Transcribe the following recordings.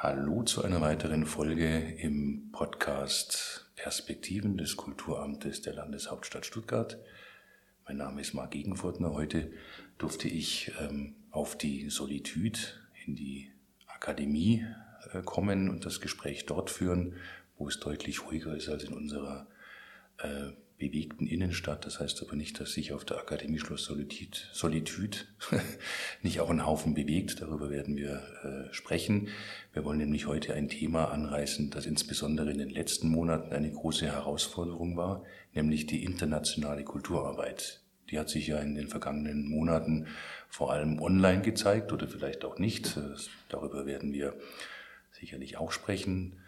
Hallo zu einer weiteren Folge im Podcast Perspektiven des Kulturamtes der Landeshauptstadt Stuttgart. Mein Name ist Marc Gegenfurtner. Heute durfte ich ähm, auf die Solitude in die Akademie äh, kommen und das Gespräch dort führen, wo es deutlich ruhiger ist als in unserer äh, bewegten Innenstadt. Das heißt aber nicht, dass sich auf der Akademie Schloss Solitude, Solitude nicht auch ein Haufen bewegt. Darüber werden wir äh, sprechen. Wir wollen nämlich heute ein Thema anreißen, das insbesondere in den letzten Monaten eine große Herausforderung war, nämlich die internationale Kulturarbeit. Die hat sich ja in den vergangenen Monaten vor allem online gezeigt oder vielleicht auch nicht. Darüber werden wir sicherlich auch sprechen.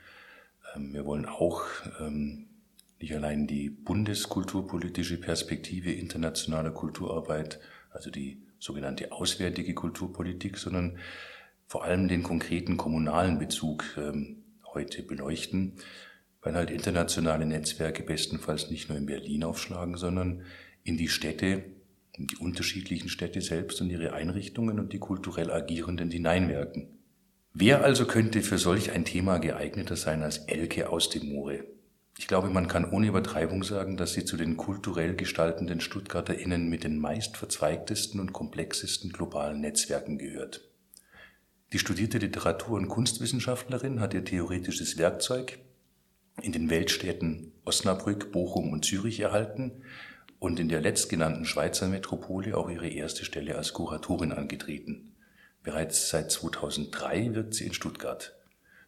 Ähm, wir wollen auch ähm, nicht allein die bundeskulturpolitische Perspektive internationaler Kulturarbeit, also die sogenannte auswärtige Kulturpolitik, sondern vor allem den konkreten kommunalen Bezug ähm, heute beleuchten, weil halt internationale Netzwerke bestenfalls nicht nur in Berlin aufschlagen, sondern in die Städte, in die unterschiedlichen Städte selbst und ihre Einrichtungen und die kulturell Agierenden hineinwirken. Wer also könnte für solch ein Thema geeigneter sein als Elke aus dem Moore? Ich glaube, man kann ohne Übertreibung sagen, dass sie zu den kulturell gestaltenden StuttgarterInnen mit den meist verzweigtesten und komplexesten globalen Netzwerken gehört. Die studierte Literatur- und Kunstwissenschaftlerin hat ihr theoretisches Werkzeug in den Weltstädten Osnabrück, Bochum und Zürich erhalten und in der letztgenannten Schweizer Metropole auch ihre erste Stelle als Kuratorin angetreten. Bereits seit 2003 wirkt sie in Stuttgart.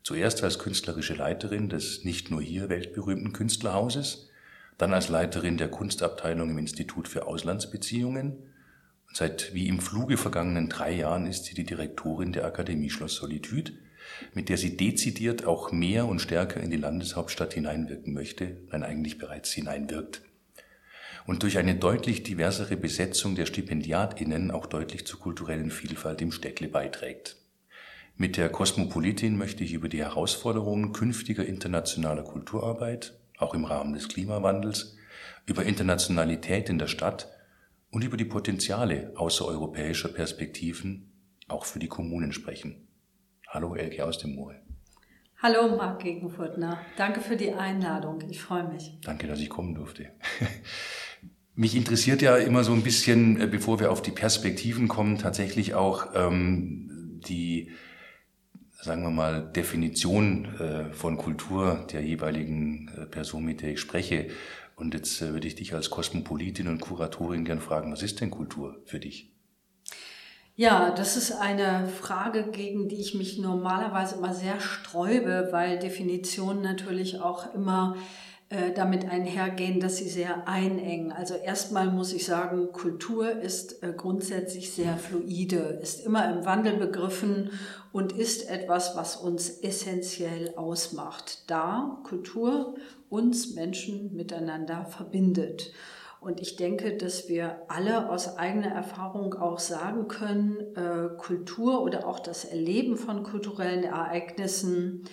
Zuerst als künstlerische Leiterin des nicht nur hier weltberühmten Künstlerhauses, dann als Leiterin der Kunstabteilung im Institut für Auslandsbeziehungen und seit wie im Fluge vergangenen drei Jahren ist sie die Direktorin der Akademie Schloss Solitude, mit der sie dezidiert auch mehr und stärker in die Landeshauptstadt hineinwirken möchte, nein eigentlich bereits hineinwirkt. Und durch eine deutlich diversere Besetzung der StipendiatInnen auch deutlich zur kulturellen Vielfalt im Städtle beiträgt. Mit der Kosmopolitin möchte ich über die Herausforderungen künftiger internationaler Kulturarbeit, auch im Rahmen des Klimawandels, über Internationalität in der Stadt und über die Potenziale außereuropäischer Perspektiven auch für die Kommunen sprechen. Hallo Elke aus dem Moore. Hallo Marc Gegenfurtner, danke für die Einladung, ich freue mich. Danke, dass ich kommen durfte. Mich interessiert ja immer so ein bisschen, äh, bevor wir auf die Perspektiven kommen, tatsächlich auch ähm, die sagen wir mal, Definition äh, von Kultur der jeweiligen äh, Person, mit der ich spreche. Und jetzt äh, würde ich dich als Kosmopolitin und Kuratorin gern fragen, was ist denn Kultur für dich? Ja, das ist eine Frage, gegen die ich mich normalerweise immer sehr sträube, weil Definitionen natürlich auch immer äh, damit einhergehen, dass sie sehr einengen. Also erstmal muss ich sagen, Kultur ist äh, grundsätzlich sehr fluide, ist immer im Wandel begriffen und ist etwas, was uns essentiell ausmacht, da Kultur uns Menschen miteinander verbindet. Und ich denke, dass wir alle aus eigener Erfahrung auch sagen können, äh, Kultur oder auch das Erleben von kulturellen Ereignissen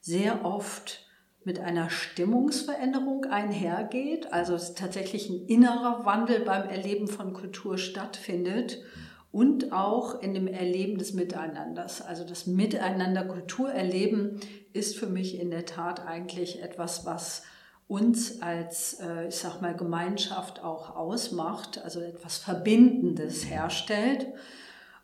sehr oft mit einer Stimmungsveränderung einhergeht, also tatsächlich ein innerer Wandel beim Erleben von Kultur stattfindet und auch in dem Erleben des Miteinanders. Also das Miteinander Kulturerleben ist für mich in der Tat eigentlich etwas, was uns als, äh, ich sag mal, Gemeinschaft auch ausmacht, also etwas Verbindendes herstellt.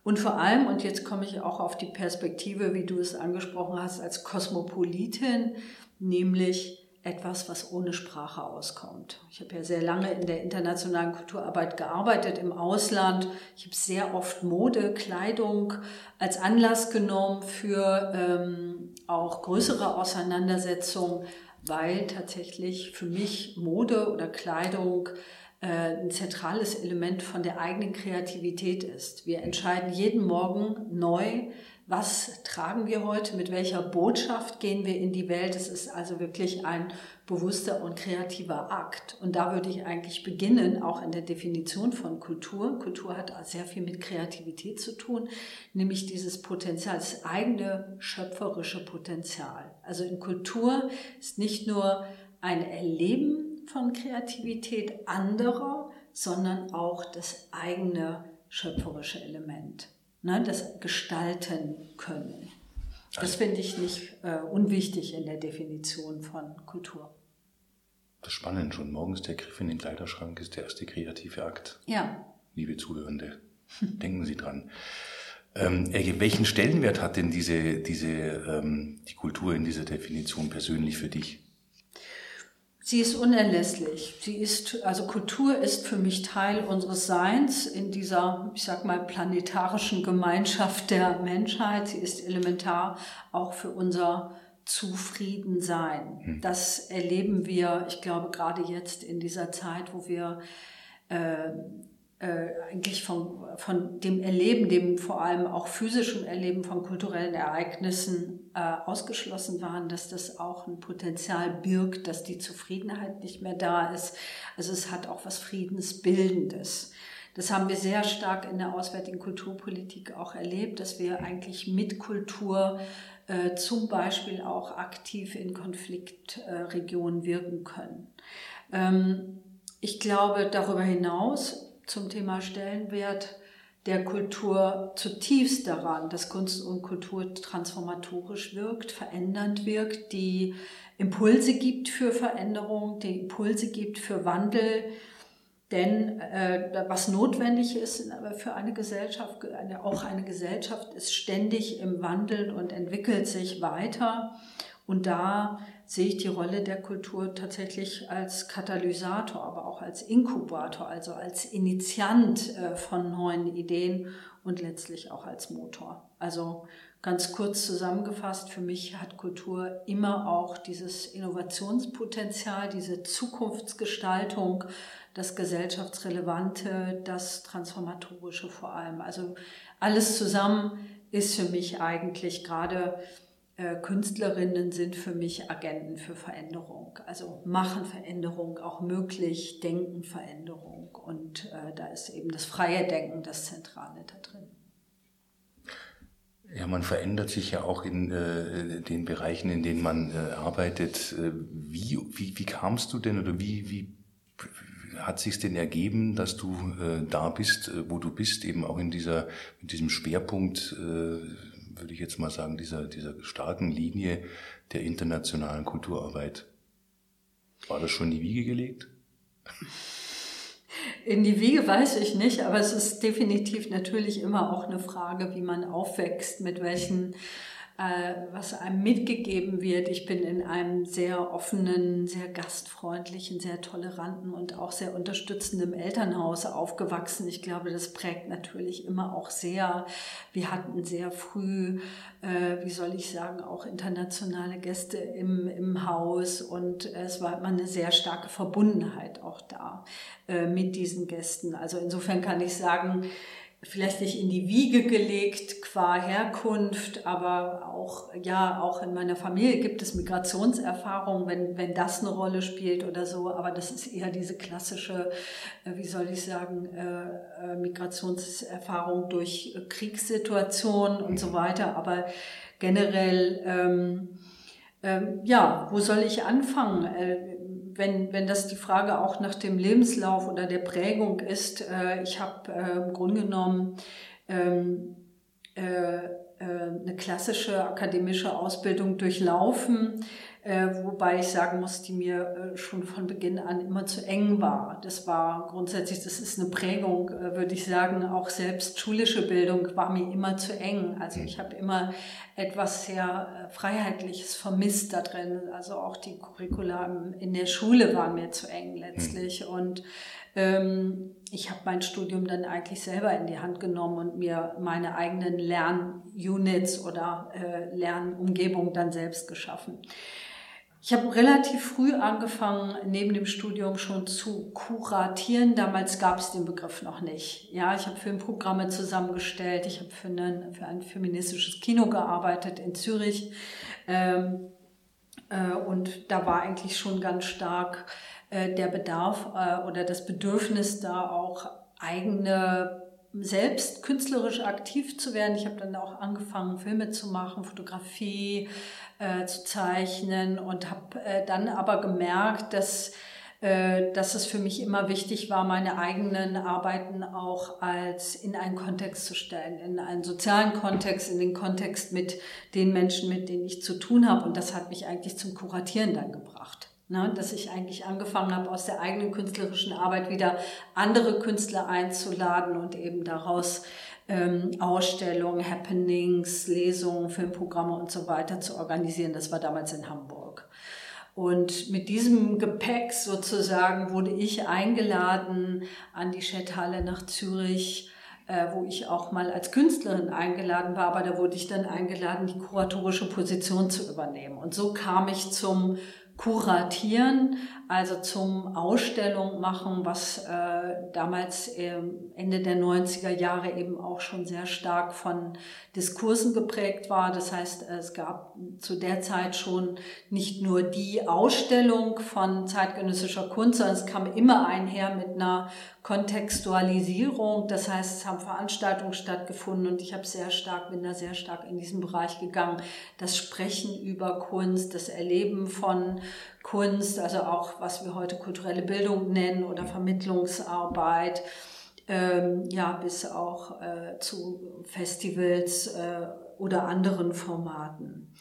Und vor allem, und jetzt komme ich auch auf die Perspektive, wie du es angesprochen hast, als Kosmopolitin, nämlich etwas, was ohne Sprache auskommt. Ich habe ja sehr lange in der internationalen Kulturarbeit gearbeitet im Ausland. Ich habe sehr oft Mode, Kleidung als Anlass genommen für ähm, auch größere Auseinandersetzungen, weil tatsächlich für mich Mode oder Kleidung äh, ein zentrales Element von der eigenen Kreativität ist. Wir entscheiden jeden Morgen neu, was tragen wir heute, mit welcher Botschaft gehen wir in die Welt. Es ist also wirklich ein bewusster und kreativer Akt. Und da würde ich eigentlich beginnen, auch in der Definition von Kultur. Kultur hat sehr viel mit Kreativität zu tun, nämlich dieses Potenzial, das eigene schöpferische Potenzial. Also in Kultur ist nicht nur ein Erleben von Kreativität anderer, sondern auch das eigene schöpferische Element ne, das gestalten können. Das finde ich nicht äh, unwichtig in der Definition von Kultur. Das ist spannend. Schon morgens der Griff in den Kleiderschrank ist der erste kreative Akt. Ja. Liebe Zuhörende, denken Sie dran. Ähm, welchen Stellenwert hat denn diese, diese, ähm, die Kultur in dieser Definition persönlich für dich? Sie ist unerlässlich. Sie ist, also Kultur ist für mich Teil unseres Seins in dieser, ich sag mal, planetarischen Gemeinschaft der Menschheit. Sie ist elementar auch für unser Zufriedensein. Hm. Das erleben wir, ich glaube, gerade jetzt in dieser Zeit, wo wir äh, eigentlich von, von dem Erleben, dem vor allem auch physischen Erleben von kulturellen Ereignissen äh, ausgeschlossen waren, dass das auch ein Potenzial birgt, dass die Zufriedenheit nicht mehr da ist. Also es hat auch was Friedensbildendes. Das haben wir sehr stark in der auswärtigen Kulturpolitik auch erlebt, dass wir eigentlich mit Kultur äh, zum Beispiel auch aktiv in Konfliktregionen wirken können. Ähm, ich glaube darüber hinaus zum Thema Stellenwert der Kultur zutiefst daran, dass Kunst und Kultur transformatorisch wirkt, verändernd wirkt, die Impulse gibt für Veränderung, die Impulse gibt für Wandel. Denn äh, was notwendig ist für eine Gesellschaft, eine, auch eine Gesellschaft ist ständig im Wandel und entwickelt sich weiter. Und da sehe ich die Rolle der Kultur tatsächlich als Katalysator, aber auch als Inkubator, also als Initiant äh, von neuen Ideen und letztlich auch als Motor. Also ganz kurz zusammengefasst, für mich hat Kultur immer auch dieses Innovationspotenzial, diese Zukunftsgestaltung, das gesellschaftsrelevante, das transformatorische vor allem. Also alles zusammen ist für mich eigentlich gerade Künstlerinnen sind für mich Agenten für Veränderung. Also machen Veränderung auch möglich, denken Veränderung. Und äh, da ist eben das freie Denken das Zentrale da drin. Ja, man verändert sich ja auch in äh, den Bereichen, in denen man äh, arbeitet. Äh, wie, wie, wie kamst du denn oder wie, wie hat sich denn ergeben, dass du äh, da bist, äh, wo du bist, eben auch in dieser, mit diesem Schwerpunkt äh, würde ich jetzt mal sagen, dieser, dieser starken Linie der internationalen Kulturarbeit. War das schon in die Wiege gelegt? In die Wiege weiß ich nicht, aber es ist definitiv natürlich immer auch eine Frage, wie man aufwächst, mit welchen was einem mitgegeben wird. Ich bin in einem sehr offenen, sehr gastfreundlichen, sehr toleranten und auch sehr unterstützenden Elternhaus aufgewachsen. Ich glaube, das prägt natürlich immer auch sehr. Wir hatten sehr früh, äh, wie soll ich sagen, auch internationale Gäste im, im Haus und es war immer eine sehr starke Verbundenheit auch da äh, mit diesen Gästen. Also insofern kann ich sagen, vielleicht nicht in die Wiege gelegt qua Herkunft, aber auch, ja, auch in meiner Familie gibt es Migrationserfahrungen, wenn, wenn das eine Rolle spielt oder so, aber das ist eher diese klassische, äh, wie soll ich sagen, äh, äh, Migrationserfahrung durch Kriegssituationen und so weiter, aber generell, ähm, ähm, ja, wo soll ich anfangen? Wenn, wenn das die Frage auch nach dem Lebenslauf oder der Prägung ist, äh, ich habe äh, im Grunde genommen ähm, äh, äh, eine klassische akademische Ausbildung durchlaufen, wobei ich sagen muss, die mir äh, schon von Beginn an immer zu eng war. Das war grundsätzlich, das ist eine Prägung, würde ich sagen, auch selbst schulische Bildung war mir immer zu eng. Also ich habe immer etwas sehr Freiheitliches vermisst da drin. Also auch die Curricula in der Schule waren mir zu eng letztlich und ähm, ich habe mein Studium dann eigentlich selber in die Hand genommen und mir meine eigenen Lernunits oder äh, Lernumgebung dann selbst geschaffen. Ich habe relativ früh angefangen, neben dem Studium schon zu kuratieren. Damals gab es den Begriff noch nicht. Ja, ich habe Filmprogramme zusammengestellt. Ich habe für, für, ein feministisches Kino gearbeitet in Zürich. Ähm, äh, und da war eigentlich schon ganz stark äh, der Bedarf äh, oder das Bedürfnis da auch eigene selbst künstlerisch aktiv zu werden. Ich habe dann auch angefangen, Filme zu machen, Fotografie äh, zu zeichnen und habe äh, dann aber gemerkt, dass äh, dass es für mich immer wichtig war, meine eigenen Arbeiten auch als in einen Kontext zu stellen, in einen sozialen Kontext, in den Kontext mit den Menschen, mit denen ich zu tun habe. Und das hat mich eigentlich zum Kuratieren dann gebracht. Ne, dass ich eigentlich angefangen habe, aus der eigenen künstlerischen Arbeit wieder andere Künstler einzuladen und eben daraus ähm, Ausstellungen, Happenings, Lesungen, Filmprogramme und so weiter zu organisieren. Das war damals in Hamburg. Und mit diesem Gepäck sozusagen wurde ich eingeladen an die Schetthalle nach Zürich, äh, wo ich auch mal als Künstlerin eingeladen war, aber da wurde ich dann eingeladen, die kuratorische Position zu übernehmen. Und so kam ich zum Kuratieren, also zum Ausstellung machen, was äh, damals äh, Ende der 90er Jahre eben auch schon sehr stark von Diskursen geprägt war. Das heißt, es gab zu der Zeit schon nicht nur die Ausstellung von zeitgenössischer Kunst, sondern es kam immer einher mit einer Kontextualisierung. Das heißt, es haben Veranstaltungen stattgefunden und ich habe sehr stark, bin da sehr stark in diesen Bereich gegangen. Das Sprechen über Kunst, das Erleben von Kunst, also auch was wir heute kulturelle Bildung nennen oder Vermittlungsarbeit. Ähm, ja, bis auch äh, zu Festivals äh, oder anderen Formaten.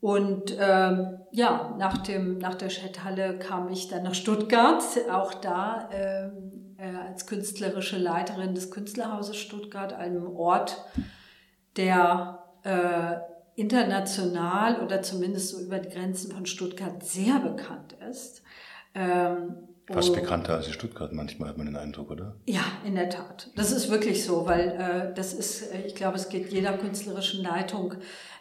Und ähm, ja, nach, dem, nach der Schetthalle kam ich dann nach Stuttgart, auch da ähm, äh, als künstlerische Leiterin des Künstlerhauses Stuttgart, einem Ort, der äh, international oder zumindest so über die Grenzen von Stuttgart sehr bekannt ist. Ähm, Fast bekannter als in Stuttgart manchmal hat man den Eindruck, oder? Ja, in der Tat. Das ist wirklich so, weil äh, das ist, äh, ich glaube, es geht jeder künstlerischen Leitung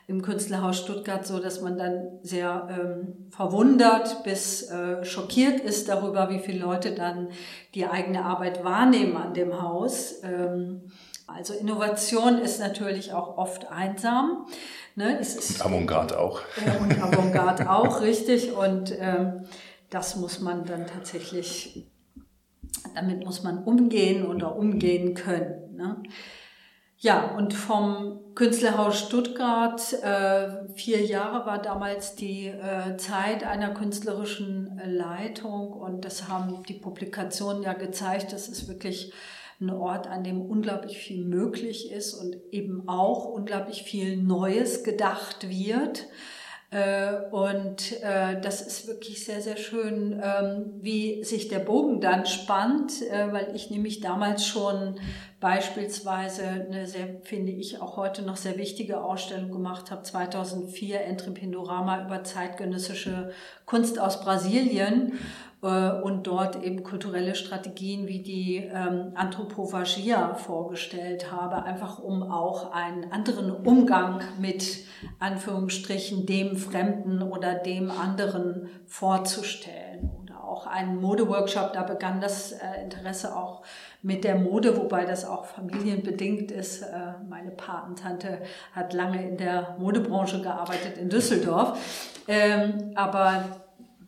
im Künstlerhaus Stuttgart so, dass man dann sehr ähm, verwundert bis äh, schockiert ist darüber, wie viele Leute dann die eigene Arbeit wahrnehmen an dem Haus. Ähm, also Innovation ist natürlich auch oft einsam. Ne? Es ist, Avantgarde auch. Ja, und Avantgarde auch, richtig. Und ähm, das muss man dann tatsächlich, damit muss man umgehen oder umgehen können. Ne? Ja, und vom Künstlerhaus Stuttgart, äh, vier Jahre war damals die äh, Zeit einer künstlerischen Leitung und das haben die Publikationen ja gezeigt, das ist wirklich ein Ort, an dem unglaublich viel möglich ist und eben auch unglaublich viel Neues gedacht wird. Äh, und äh, das ist wirklich sehr, sehr schön, ähm, wie sich der Bogen dann spannt, äh, weil ich nämlich damals schon beispielsweise eine sehr, finde ich, auch heute noch sehr wichtige Ausstellung gemacht habe, 2004 Entrepindorama über zeitgenössische Kunst aus Brasilien und dort eben kulturelle Strategien wie die ähm, Anthropophagia vorgestellt habe, einfach um auch einen anderen Umgang mit Anführungsstrichen dem Fremden oder dem anderen vorzustellen. Oder auch einen Modeworkshop, da begann das äh, Interesse auch mit der Mode, wobei das auch familienbedingt ist. Äh, meine Patentante hat lange in der Modebranche gearbeitet in Düsseldorf. Ähm, aber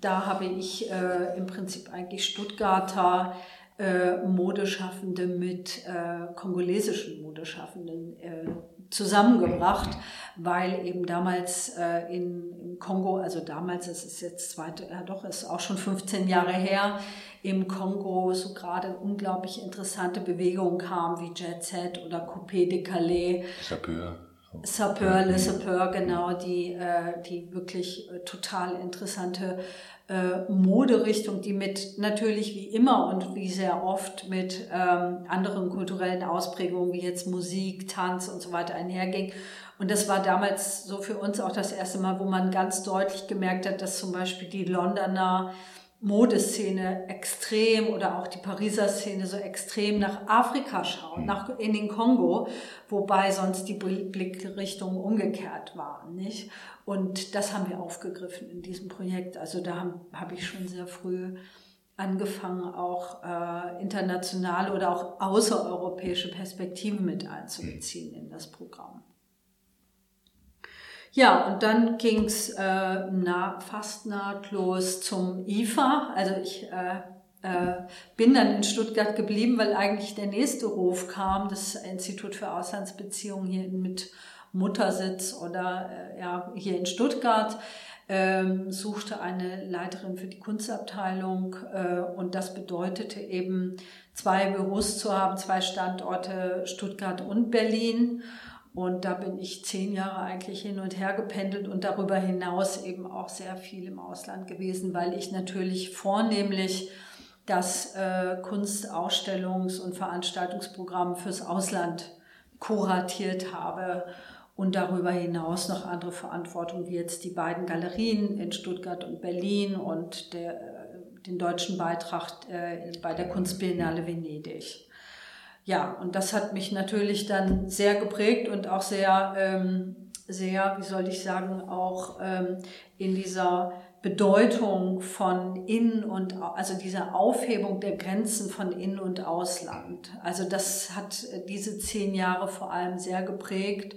da habe ich äh, im Prinzip eigentlich Stuttgarter äh, Modeschaffende mit äh, kongolesischen Modeschaffenden äh, zusammengebracht, weil eben damals äh, in, im Kongo, also damals, es ist jetzt zweite, ja doch, ist auch schon 15 Jahre her, im Kongo so gerade unglaublich interessante Bewegungen kam, wie Jet Set oder Coupé de Calais. Sapeur. Sapeur, Le Sapeur, genau, die, äh, die wirklich äh, total interessante äh, Moderichtung, die mit natürlich wie immer und wie sehr oft mit ähm, anderen kulturellen Ausprägungen wie jetzt Musik, Tanz und so weiter einherging. Und das war damals so für uns auch das erste Mal, wo man ganz deutlich gemerkt hat, dass zum Beispiel die Londoner Modeszene extrem oder auch die Pariser Szene so extrem nach Afrika schaut, mhm. nach, in den Kongo, wobei sonst die Blickrichtungen umgekehrt waren, nicht? Und das haben wir aufgegriffen in diesem Projekt. Also da habe hab ich schon sehr früh angefangen, auch äh, internationale oder auch außereuropäische Perspektiven mit einzubeziehen in das Programm. Ja, und dann ging's äh, na, fast nahtlos zum IFA. Also ich äh, äh, bin dann in Stuttgart geblieben, weil eigentlich der nächste Ruf kam, das Institut für Auslandsbeziehungen hier mit Muttersitz oder äh, ja, hier in Stuttgart. ähm, suchte eine Leiterin für die Kunstabteilung äh, und das bedeutete eben zwei Büros zu haben, zwei Standorte Stuttgart und Berlin. Und da bin ich zehn Jahre eigentlich hin und her gependelt und darüber hinaus eben auch sehr viel im Ausland gewesen, weil ich natürlich vornehmlich das äh, Kunstausstellungs- und Veranstaltungsprogramm fürs Ausland kuratiert habe und darüber hinaus noch andere Verantwortung, wie jetzt die beiden Galerien in Stuttgart und Berlin und der, äh, den deutschen Beitrag äh, bei der Kunstbiennale Venedig. Ja, und das hat mich natürlich dann sehr geprägt und auch sehr, ähm, sehr, wie soll ich sagen, auch ähm, in dieser Bedeutung von Innen und, also diese Aufhebung der Grenzen von Innen und Ausland. Also das hat diese zehn Jahre vor allem sehr geprägt.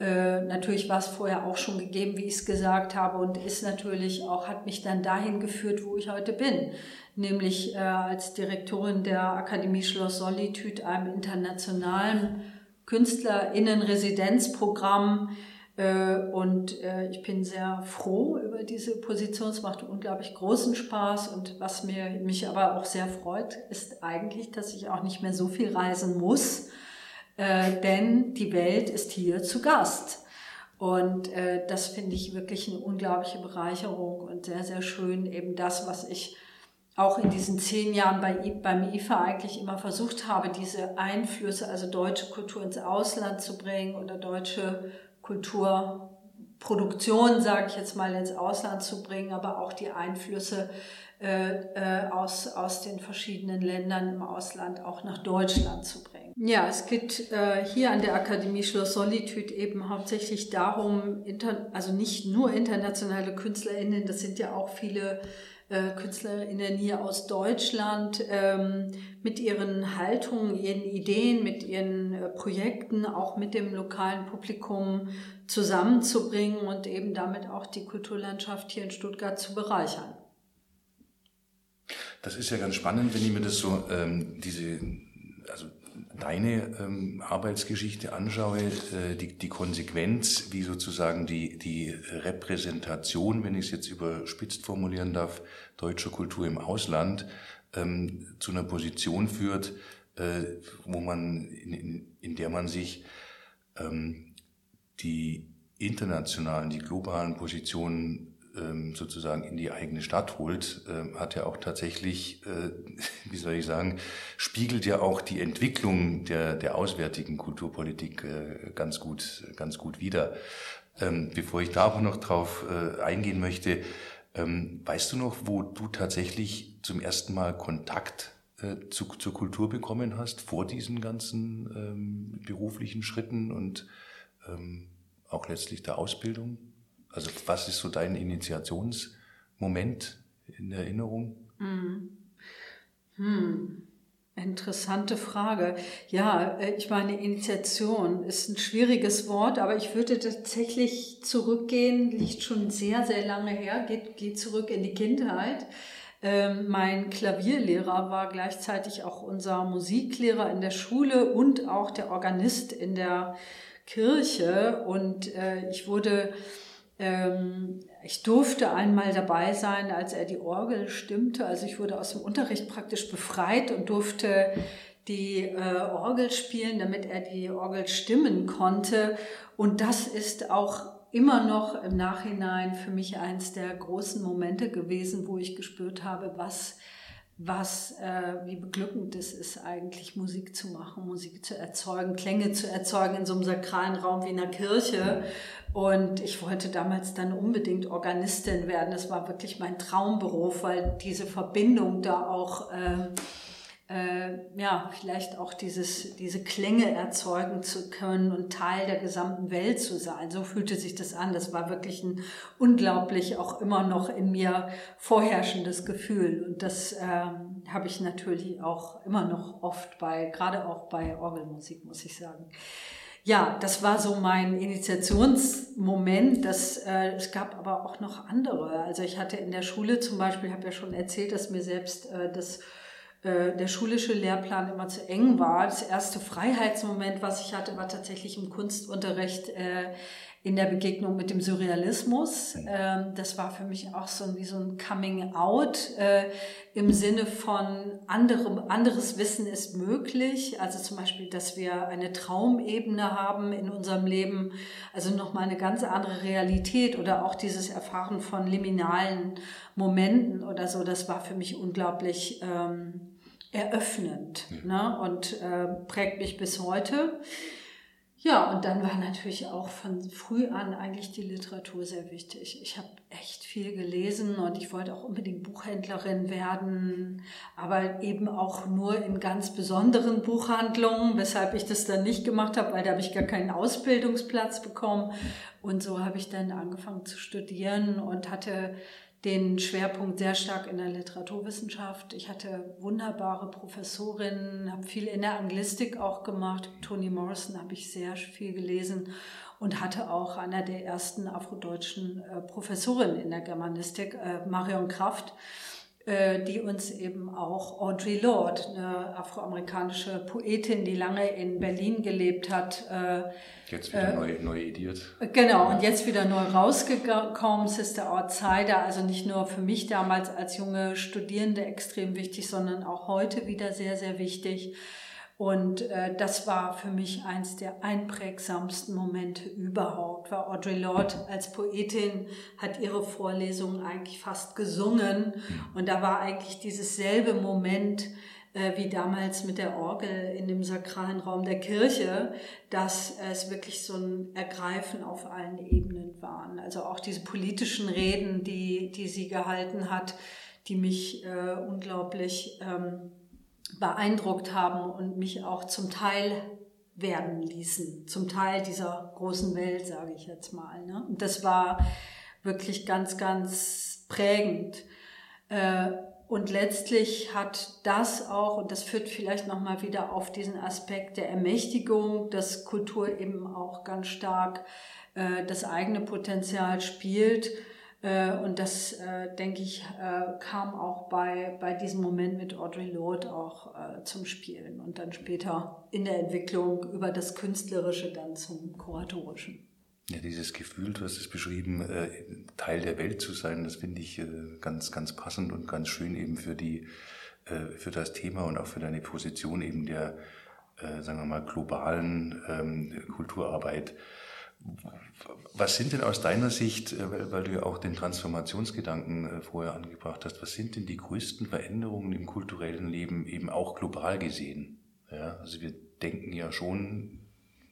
Äh, natürlich war es vorher auch schon gegeben, wie ich es gesagt habe, und ist natürlich auch, hat mich dann dahin geführt, wo ich heute bin. Nämlich äh, als Direktorin der Akademie Schloss Solitude, einem internationalen KünstlerInnen-Residenzprogramm. Äh, und äh, ich bin sehr froh über diese Position. Es macht unglaublich großen Spaß. Und was mir, mich aber auch sehr freut, ist eigentlich, dass ich auch nicht mehr so viel reisen muss äh, denn die Welt ist hier zu Gast. Und äh, das finde ich wirklich eine unglaubliche Bereicherung und sehr, sehr schön, eben das, was ich auch in diesen zehn Jahren bei, beim IFA eigentlich immer versucht habe, diese Einflüsse, also deutsche Kultur ins Ausland zu bringen oder deutsche Kulturproduktion, sage ich jetzt mal, ins Ausland zu bringen, aber auch die Einflüsse äh, äh, aus, aus den verschiedenen Ländern im Ausland auch nach Deutschland zu bringen. Ja, es geht äh, hier an der Akademie Schloss Solitude eben hauptsächlich darum, also nicht nur internationale KünstlerInnen, das sind ja auch viele äh, KünstlerInnen hier aus Deutschland ähm, mit ihren Haltungen, ihren Ideen, mit ihren äh, Projekten, auch mit dem lokalen Publikum zusammenzubringen und eben damit auch die Kulturlandschaft hier in Stuttgart zu bereichern. Das ist ja ganz spannend, wenn ich mir das so, ähm, diese, also deine ähm, Arbeitsgeschichte anschaue, äh, die, die Konsequenz, wie sozusagen die, die Repräsentation, wenn ich es jetzt überspitzt formulieren darf, deutscher Kultur im Ausland ähm, zu einer Position führt, äh, wo man, in, in der man sich ähm, die internationalen, die globalen Positionen sozusagen in die eigene Stadt holt, ähm, hat ja auch tatsächlich, äh, wie soll ich sagen, spiegelt ja auch die Entwicklung der, der auswärtigen Kulturpolitik äh, ganz gut, ganz gut wider. Ähm, bevor ich da aber noch drauf äh, eingehen möchte, weißt du noch, wo du tatsächlich zum ersten Mal Kontakt zu, zur Kultur bekommen hast, vor diesen ganzen beruflichen Schritten und auch letztlich der Ausbildung? Also was ist so dein Initiationsmoment in Erinnerung? Hm. Hm. Interessante Frage. Ja, äh, ich meine, Initiation ist ein schwieriges Wort, aber ich würde tatsächlich zurückgehen, liegt schon sehr, sehr lange her, geht, geht zurück in die Kindheit. Ähm, mein Klavierlehrer war gleichzeitig auch unser Musiklehrer in der Schule und auch der Organist in der Kirche. Und äh, ich wurde ich durfte einmal dabei sein, als er die Orgel stimmte. Also ich wurde aus dem Unterricht praktisch befreit und durfte die äh, Orgel spielen, damit er die Orgel stimmen konnte. Und das ist auch immer noch im Nachhinein für mich eins der großen Momente gewesen, wo ich gespürt habe, was was, äh, wie beglückend es ist, eigentlich Musik zu machen, Musik zu erzeugen, Klänge zu erzeugen in so einem sakralen Raum wie in einer Kirche. Und ich wollte damals dann unbedingt Organistin werden. Das war wirklich mein Traumberuf, weil diese Verbindung da auch äh, äh, ja, vielleicht auch dieses, diese Klänge erzeugen zu können und Teil der gesamten Welt zu sein. So fühlte sich das an. Das war wirklich ein unglaublich auch immer noch in mir vorherrschendes Gefühl. Und das ähm, habe ich natürlich auch immer noch oft bei, gerade auch bei Orgelmusik, muss ich sagen. Ja, das war so mein Initiationsmoment. Das, äh, es gab aber auch noch andere. Also ich hatte in der Schule zum Beispiel, habe ja schon erzählt, dass mir selbst äh, das äh, der schulische Lehrplan immer zu eng war. Das erste Freiheitsmoment, was ich hatte, war tatsächlich im Kunstunterricht äh, in der Begegnung mit dem Surrealismus. Ähm, das war für mich auch so wie so ein Coming Out äh, im Sinne von anderem, anderes Wissen ist möglich. Also zum Beispiel, dass wir eine Traumebene haben in unserem Leben, also nochmal eine ganz andere Realität oder auch dieses Erfahren von liminalen Momenten oder so. Das war für mich unglaublich ähm, eröffnend ne? und äh, prägt mich bis heute. Ja, und dann war natürlich auch von früh an eigentlich die Literatur sehr wichtig. Ich habe echt viel gelesen und ich wollte auch unbedingt Buchhändlerin werden, aber eben auch nur in ganz besonderen Buchhandlungen, weshalb ich das dann nicht gemacht habe, weil da habe ich gar keinen Ausbildungsplatz bekommen. Und so habe ich dann angefangen zu studieren und hatte den Schwerpunkt sehr stark in der Literaturwissenschaft. Ich hatte wunderbare Professorinnen, habe viel in der Anglistik auch gemacht. Toni Morrison habe ich sehr viel gelesen und hatte auch einer der ersten afrodeutschen äh, Professorinnen in der Germanistik, äh, Marion Kraft, die uns eben auch Audre Lorde, eine afroamerikanische Poetin, die lange in Berlin gelebt hat, äh, Jetzt wieder äh, neu, neu ediert. Genau, und jetzt wieder neu rausgekommen, Sister Outsider, also nicht nur für mich damals als junge Studierende extrem wichtig, sondern auch heute wieder sehr, sehr wichtig. Und äh, das war für mich eins der einprägsamsten Momente überhaupt, weil Audre Lorde als Poetin hat ihre Vorlesungen eigentlich fast gesungen. Und da war eigentlich dieses selbe Moment, äh, wie damals mit der Orgel in dem sakralen Raum der Kirche, dass es wirklich so ein Ergreifen auf allen Ebenen waren. Also auch diese politischen Reden, die, die sie gehalten hat, die mich äh, unglaublich ähm, beeindruckt haben und mich auch zum Teil werden ließen, zum Teil dieser großen Welt, sage ich jetzt mal. Ne? Und das war wirklich ganz, ganz prägend. Äh, und letztlich hat das auch, und das führt vielleicht nochmal wieder auf diesen Aspekt der Ermächtigung, dass Kultur eben auch ganz stark äh, das eigene Potenzial spielt. Äh, und das, äh, denke ich, äh, kam auch bei, bei diesem Moment mit Audre Lorde auch zum Spielen und dann später in der Entwicklung über das Künstlerische dann zum Kuratorischen. Ja, dieses Gefühl, du hast es beschrieben, Teil der Welt zu sein, das finde ich ganz, ganz passend und ganz schön eben für die, für das Thema und auch für deine Position eben der, sagen wir mal, globalen ähm, Kulturarbeit. Was sind denn aus deiner Sicht, weil du ja auch den Transformationsgedanken vorher angebracht hast, was sind denn die größten Veränderungen im kulturellen Leben eben auch global gesehen? Ja, also wir denken ja schon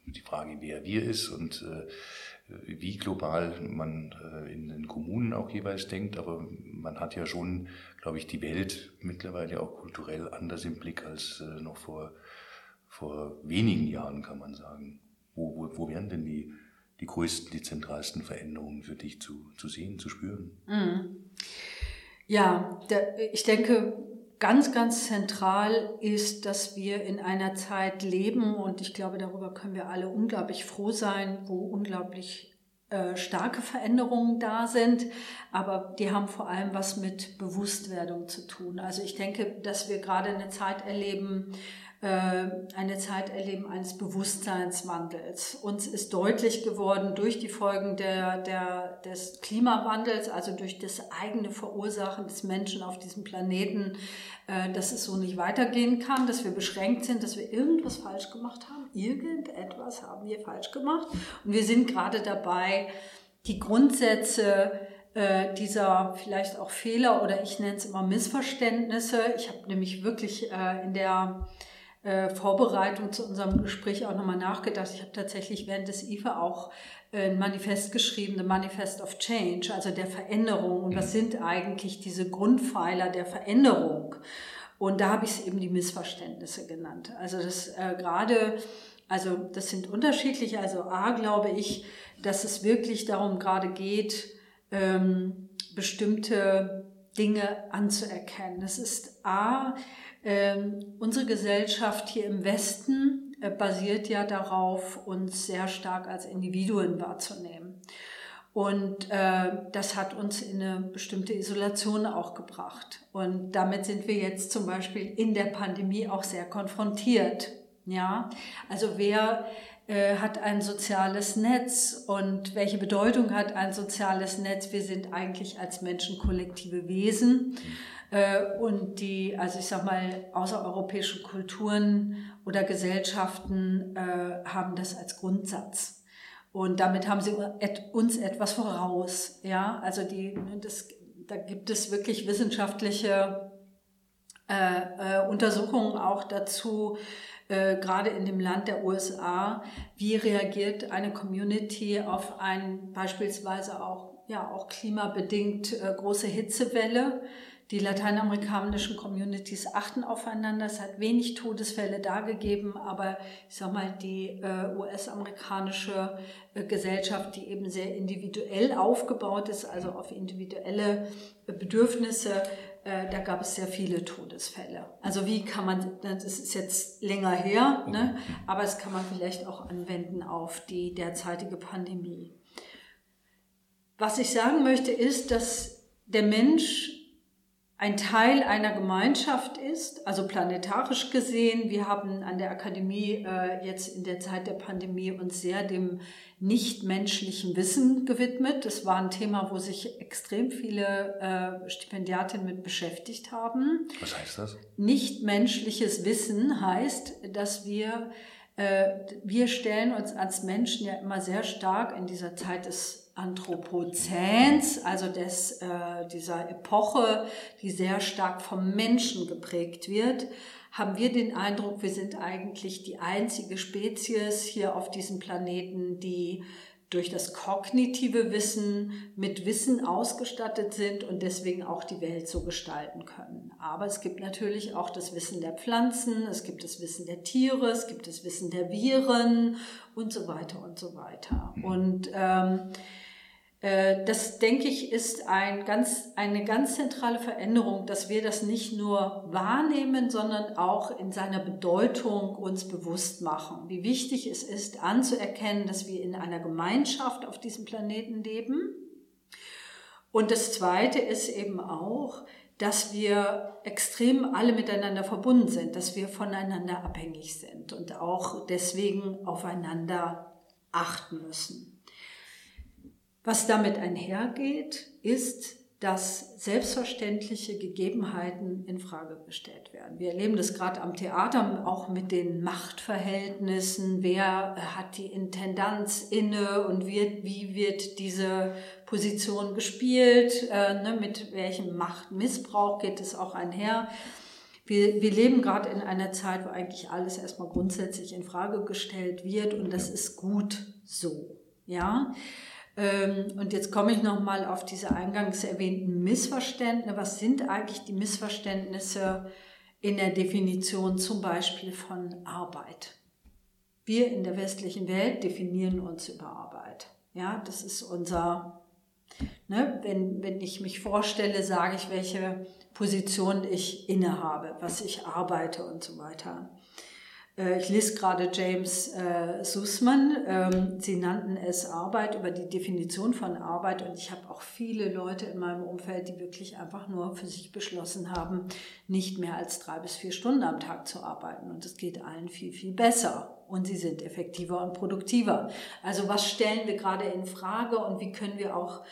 die Frage, wer wir ist und äh, wie global man äh, in den Kommunen auch jeweils denkt. Aber man hat ja schon, glaube ich, die Welt mittlerweile auch kulturell anders im Blick als äh, noch vor, vor wenigen Jahren, kann man sagen. Wo, wo, wo wären denn die, die größten, die zentralsten Veränderungen für dich zu, zu sehen, zu spüren? Mhm. Ja, der, ich denke, ganz, ganz zentral ist, dass wir in einer Zeit leben und ich glaube, darüber können wir alle unglaublich froh sein, wo unglaublich äh, starke Veränderungen da sind, aber die haben vor allem was mit Bewusstwerdung zu tun. Also ich denke, dass wir gerade eine Zeit erleben, eine Zeit erleben eines Bewusstseinswandels. Uns ist deutlich geworden durch die Folgen der, der, des Klimawandels, also durch das eigene Verursachen des Menschen auf diesem Planeten, äh, dass es so nicht weitergehen kann, dass wir beschränkt sind, dass wir irgendwas falsch gemacht haben. Irgendetwas haben wir falsch gemacht. Und wir sind gerade dabei, die Grundsätze äh, dieser vielleicht auch Fehler oder ich nenne es immer Missverständnisse. Ich habe nämlich wirklich äh, in der äh, Vorbereitung zu unserem Gespräch auch nochmal nachgedacht. Ich habe tatsächlich während des IFA auch äh, ein Manifest geschrieben, The Manifest of Change, also der Veränderung. Und was sind eigentlich diese Grundpfeiler der Veränderung? Und da habe ich eben die Missverständnisse genannt. Also das äh, gerade, also das sind unterschiedliche. Also A glaube ich, dass es wirklich darum gerade geht, ähm, bestimmte Dinge anzuerkennen. Das ist A, ähm, unsere Gesellschaft hier im Westen äh, basiert ja darauf, uns sehr stark als Individuen wahrzunehmen. Und äh, das hat uns in eine bestimmte Isolation auch gebracht. Und damit sind wir jetzt zum Beispiel in der Pandemie auch sehr konfrontiert. Ja, also wer äh, hat ein soziales Netz und welche Bedeutung hat ein soziales Netz? Wir sind eigentlich als Menschen kollektive Wesen. Äh, und die, also ich sag mal, außereuropäische Kulturen oder Gesellschaften äh, haben das als Grundsatz. Und damit haben sie uns etwas voraus. Ja, also die, das, da gibt es wirklich wissenschaftliche äh, äh, Untersuchungen auch dazu, äh, gerade in dem Land der USA, wie reagiert eine Community auf ein beispielsweise auch, ja, auch klimabedingt äh, große Hitzewelle. Die lateinamerikanischen Communities achten aufeinander. Es hat wenig Todesfälle dargegeben, aber ich sag mal, die äh, US-amerikanische äh, Gesellschaft, die eben sehr individuell aufgebaut ist, also auf individuelle äh, Bedürfnisse, da gab es sehr viele Todesfälle. Also wie kann man, das ist jetzt länger her, ne? aber es kann man vielleicht auch anwenden auf die derzeitige Pandemie. Was ich sagen möchte, ist, dass der Mensch ein Teil einer Gemeinschaft ist, also planetarisch gesehen. Wir haben an der Akademie äh, jetzt in der Zeit der Pandemie uns sehr dem nichtmenschlichen Wissen gewidmet. Das war ein Thema, wo sich extrem viele äh, Stipendiatinnen mit beschäftigt haben. Was heißt das? Nichtmenschliches Wissen heißt, dass wir, wir stellen uns als Menschen ja immer sehr stark in dieser Zeit des Anthropozäns, also des, äh, dieser Epoche, die sehr stark vom Menschen geprägt wird, haben wir den Eindruck, wir sind eigentlich die einzige Spezies hier auf diesem Planeten, die durch das kognitive Wissen mit Wissen ausgestattet sind und deswegen auch die Welt so gestalten können. Aber es gibt natürlich auch das Wissen der Pflanzen, es gibt das Wissen der Tiere, es gibt das Wissen der Viren und so weiter und so weiter. Mhm. Und ähm, äh, das, denke ich, ist ein ganz, eine ganz zentrale Veränderung, dass wir das nicht nur wahrnehmen, sondern auch in seiner Bedeutung uns bewusst machen. Wie wichtig es ist, anzuerkennen, dass wir in einer Gemeinschaft auf diesem Planeten leben. Und das Zweite ist eben auch, dass wir extrem alle miteinander verbunden sind, dass wir voneinander abhängig sind und auch deswegen aufeinander achten müssen. Was damit einhergeht, ist, dass selbstverständliche Gegebenheiten in Frage gestellt werden. Wir erleben das gerade am Theater auch mit den Machtverhältnissen. Wer hat die Intendanz inne und wird, wie wird diese Position gespielt? Äh, ne, mit welchem Machtmissbrauch geht es auch einher? Wir, wir leben gerade in einer Zeit, wo eigentlich alles erstmal grundsätzlich in Frage gestellt wird und das ist gut so. Ja. Ähm, und jetzt komme ich nochmal auf diese eingangs erwähnten Missverständnisse. Was sind eigentlich die Missverständnisse in der Definition zum Beispiel von Arbeit? Wir in der westlichen Welt definieren uns über Arbeit. Ja, das ist unser, ne, wenn, wenn ich mich vorstelle, sage ich, welche Position ich innehabe, was ich arbeite und so weiter. Äh, ich lese gerade James äh, Sussman. Ähm, sie nannten es Arbeit über die Definition von Arbeit und ich habe auch viele Leute in meinem Umfeld, die wirklich einfach nur für sich beschlossen haben, nicht mehr als drei bis vier Stunden am Tag zu arbeiten. Und es geht allen viel, viel besser und sie sind effektiver und produktiver. Also was stellen wir gerade in Frage und wie können wir auch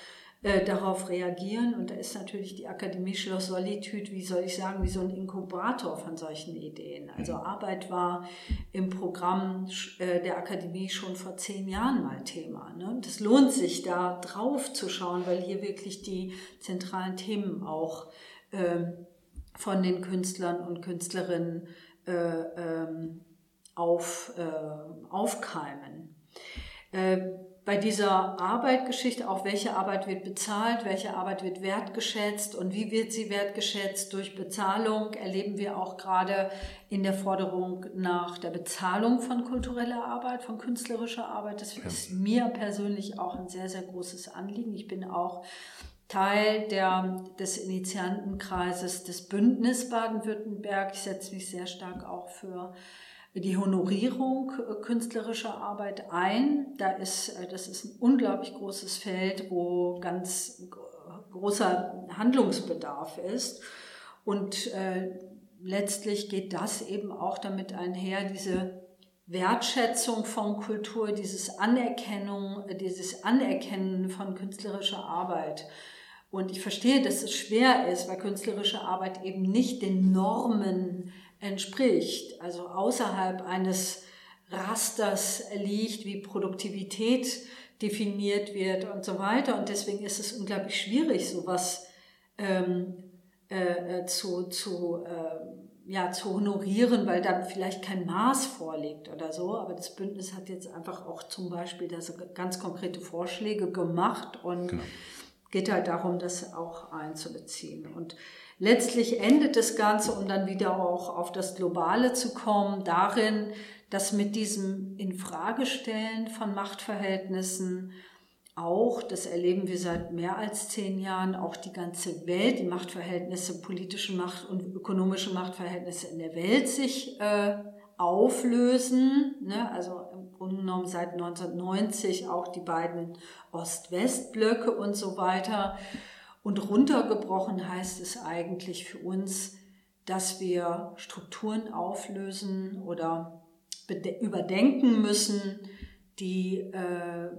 äh, darauf reagieren. Und da ist natürlich die Akademie Schloss Solitude, wie soll ich sagen, wie so ein Inkubator von solchen Ideen. Also mhm. Arbeit war im Programm äh, der Akademie schon vor zehn Jahren mal Thema. Ne? Das lohnt sich da drauf zu schauen, weil hier wirklich die zentralen Themen auch ähm, von den Künstlern und Künstlerinnen äh, ähm, auf, aufkeimen bei dieser Arbeitgeschichte auch, welche Arbeit wird bezahlt, welche Arbeit wird wertgeschätzt und wie wird sie wertgeschätzt durch Bezahlung, erleben wir auch gerade in der Forderung nach der Bezahlung von kultureller Arbeit, von künstlerischer Arbeit. Das ist mir persönlich auch ein sehr, sehr großes Anliegen. Ich bin auch Teil der, des Initiantenkreises des Bündnis Baden-Württemberg. Ich setze mich sehr stark auch für die Honorierung äh, künstlerischer Arbeit ein. Da ist, äh, das ist ein unglaublich großes Feld, wo ganz großer Handlungsbedarf ist. Und äh, letztlich geht das eben auch damit einher, diese Wertschätzung von Kultur, dieses Anerkennung, dieses Anerkennen von künstlerischer Arbeit. Und ich verstehe, dass es schwer ist, weil künstlerische Arbeit eben nicht den Normen entspricht, also außerhalb eines Rasters liegt, wie Produktivität definiert wird und so weiter. Und deswegen ist es unglaublich schwierig, sowas ähm, äh, äh zu, zu äh, ja, zu honorieren, weil da vielleicht kein Maß vorliegt oder so. Aber das Bündnis hat jetzt einfach auch zum Beispiel das ganz konkrete Vorschläge gemacht und genau. geht halt darum, das auch einzubeziehen. Und letztlich endet das Ganze, um dann wieder auch auf das Globale zu kommen, darin, dass mit diesem Infragestellen von Machtverhältnissen auch, das erleben wir seit mehr als zehn Jahren, auch die ganze Welt, die Machtverhältnisse, politische Macht und ökonomische Machtverhältnisse in der Welt sich äh, auflösen. Ne? Also im Grunde genommen seit 1990 auch die beiden Ost-West-Blöcke und so weiter. Und runtergebrochen heißt es eigentlich für uns, dass wir Strukturen auflösen oder überdenken müssen, die äh,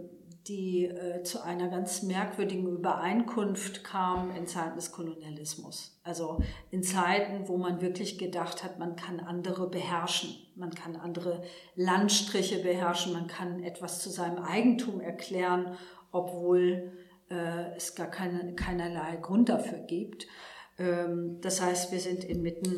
die äh, zu einer ganz merkwürdigen Übereinkunft kam in Zeiten des Kolonialismus. Also in Zeiten, wo man wirklich gedacht hat, man kann andere beherrschen, man kann andere Landstriche beherrschen, man kann etwas zu seinem Eigentum erklären, obwohl äh, es gar keine, keinerlei Grund dafür gibt. Ähm, das heißt, wir sind inmitten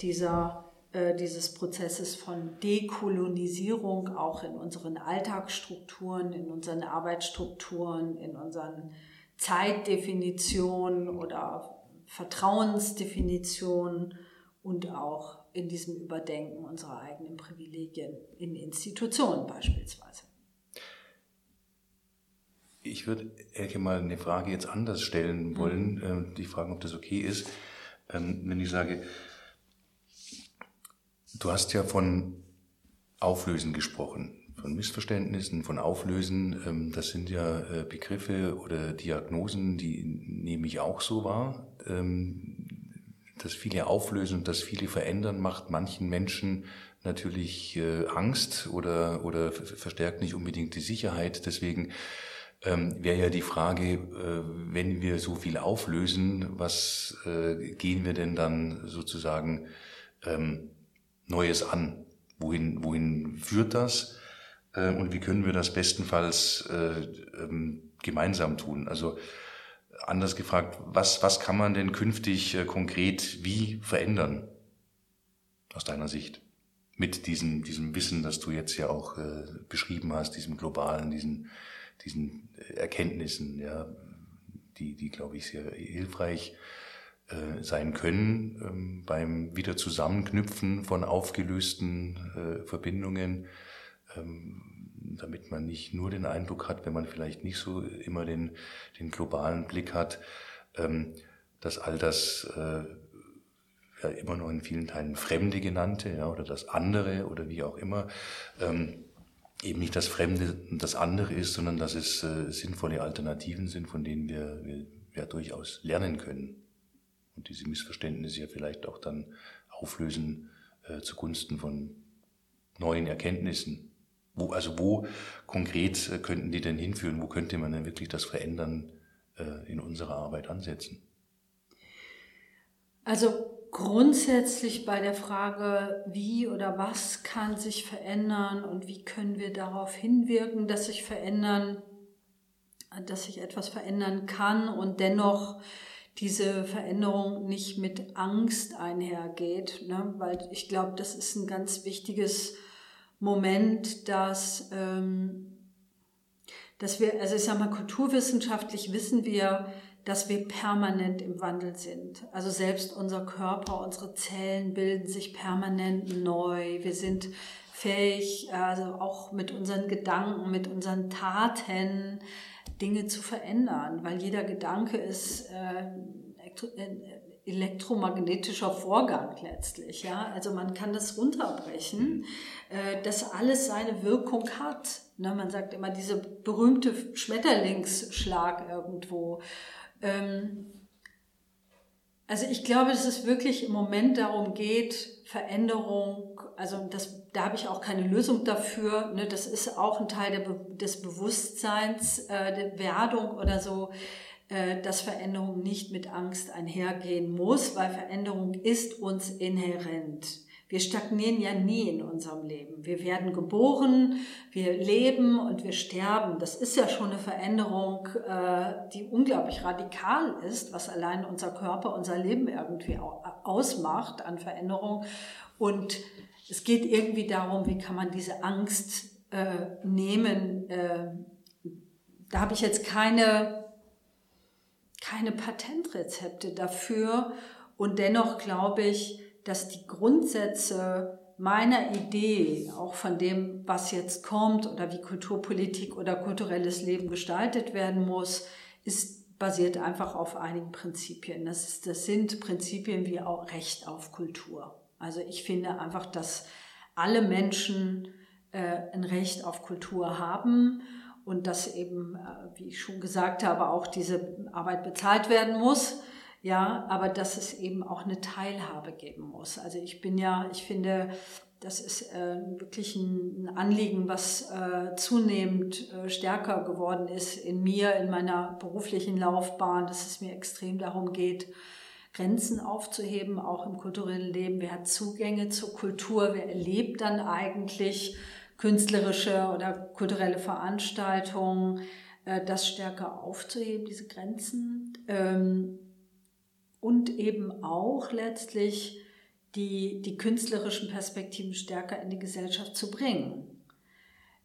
dieser äh, dieses Prozesses von Dekolonisierung auch in unseren Alltagsstrukturen, in unseren Arbeitsstrukturen, in unseren Zeitdefinitionen oder Vertrauensdefinitionen und auch in diesem Überdenken unserer eigenen Privilegien in Institutionen beispielsweise. Ich würde Elke mal eine Frage jetzt anders stellen wollen, mhm. die fragen, ob das okay ist. Ähm, wenn ich sage, Du hast ja von Auflösen gesprochen, von Missverständnissen, von Auflösen. Ähm, das sind ja äh, Begriffe oder Diagnosen, die nehme ich auch so wahr. Ähm, das viele Auflösen und das viele verändern macht manchen Menschen natürlich äh, Angst oder, oder verstärkt nicht unbedingt die Sicherheit. Deswegen ähm, wäre ja die Frage, äh, wenn wir so viel auflösen, was gehen wir denn dann sozusagen Neues an? Wohin, wohin führt das? Äh, und wie können wir das bestenfalls äh, ähm, gemeinsam tun? Also anders gefragt, was, was kann man denn künftig äh, konkret wie verändern? Aus deiner Sicht? Mit diesem, diesem Wissen, das du jetzt ja auch äh, beschrieben hast, diesem globalen, diesen, diesen Erkenntnissen, ja, die, die glaube ich, sehr hilfreich äh, sein können ähm, beim Wiederzusammenknüpfen von aufgelösten äh, Verbindungen, ähm, damit man nicht nur den Eindruck hat, wenn man vielleicht nicht so immer den, den globalen Blick hat, ähm, dass all das äh, ja immer noch in vielen Teilen Fremde genannte ja, oder das andere oder wie auch immer, eben nicht das Fremde das andere ist, sondern dass es äh, sinnvolle Alternativen sind, von denen wir, wir ja durchaus lernen können und diese Missverständnisse ja vielleicht auch dann auflösen äh, zugunsten von neuen Erkenntnissen. Wo, also wo konkret äh, könnten die denn hinführen? Wo könnte man denn wirklich das Verändern äh, in unserer Arbeit ansetzen? Also grundsätzlich bei der Frage, wie oder was kann sich verändern und wie können wir darauf hinwirken, dass sich verändern, dass sich etwas verändern kann und dennoch diese Veränderung nicht mit Angst einhergeht, ne? weil ich glaube, das ist ein ganz wichtiges Moment, dass, ähm, dass wir, also ich sage mal, kulturwissenschaftlich wissen wir, dass wir permanent im Wandel sind. Also selbst unser Körper, unsere Zellen bilden sich permanent neu. Wir sind fähig, also auch mit unseren Gedanken, mit unseren Taten, Dinge zu verändern, weil jeder Gedanke ist äh, äh, elektromagnetischer Vorgang letztlich. Ja? Also man kann das runterbrechen, äh, dass alles seine Wirkung hat. Ne? Man sagt immer diese berühmte Schmetterlingsschlag irgendwo. Ähm, also ich glaube, dass es wirklich im Moment darum geht, Veränderung, also das da habe ich auch keine Lösung dafür. Ne? Das ist auch ein Teil des Bewusstseins, äh, der Werdung oder so, äh, dass Veränderung nicht mit Angst einhergehen muss, weil Veränderung ist uns inhärent. Wir stagnieren ja nie in unserem Leben. Wir werden geboren, wir leben und wir sterben. Das ist ja schon eine Veränderung, äh, die unglaublich radikal ist, was allein unser Körper, unser Leben irgendwie ausmacht an Veränderung. Und es geht irgendwie darum, wie kann man diese Angst äh, nehmen. Äh, da habe ich jetzt keine, keine Patentrezepte dafür. Und dennoch glaube ich, dass die Grundsätze meiner Idee, auch von dem, was jetzt kommt oder wie Kulturpolitik oder kulturelles Leben gestaltet werden muss, ist basiert einfach auf einigen Prinzipien. Das, ist, das sind Prinzipien wie auch Recht auf Kultur. Also ich finde einfach, dass alle Menschen äh, ein Recht auf Kultur haben und dass eben, äh, wie ich schon gesagt habe, auch diese Arbeit bezahlt werden muss. Ja, aber dass es eben auch eine Teilhabe geben muss. Also ich bin ja, ich finde, das ist äh, wirklich ein, Anliegen, was äh, zunehmend äh, stärker geworden ist in mir, in meiner beruflichen Laufbahn, dass es mir extrem darum geht, Grenzen aufzuheben, auch im kulturellen Leben. Wer hat Zugänge zur Kultur? Wer erlebt dann eigentlich künstlerische oder kulturelle Veranstaltungen? Äh, das stärker aufzuheben, diese Grenzen. Ähm, und eben auch letztlich die, die künstlerischen Perspektiven stärker in die Gesellschaft zu bringen.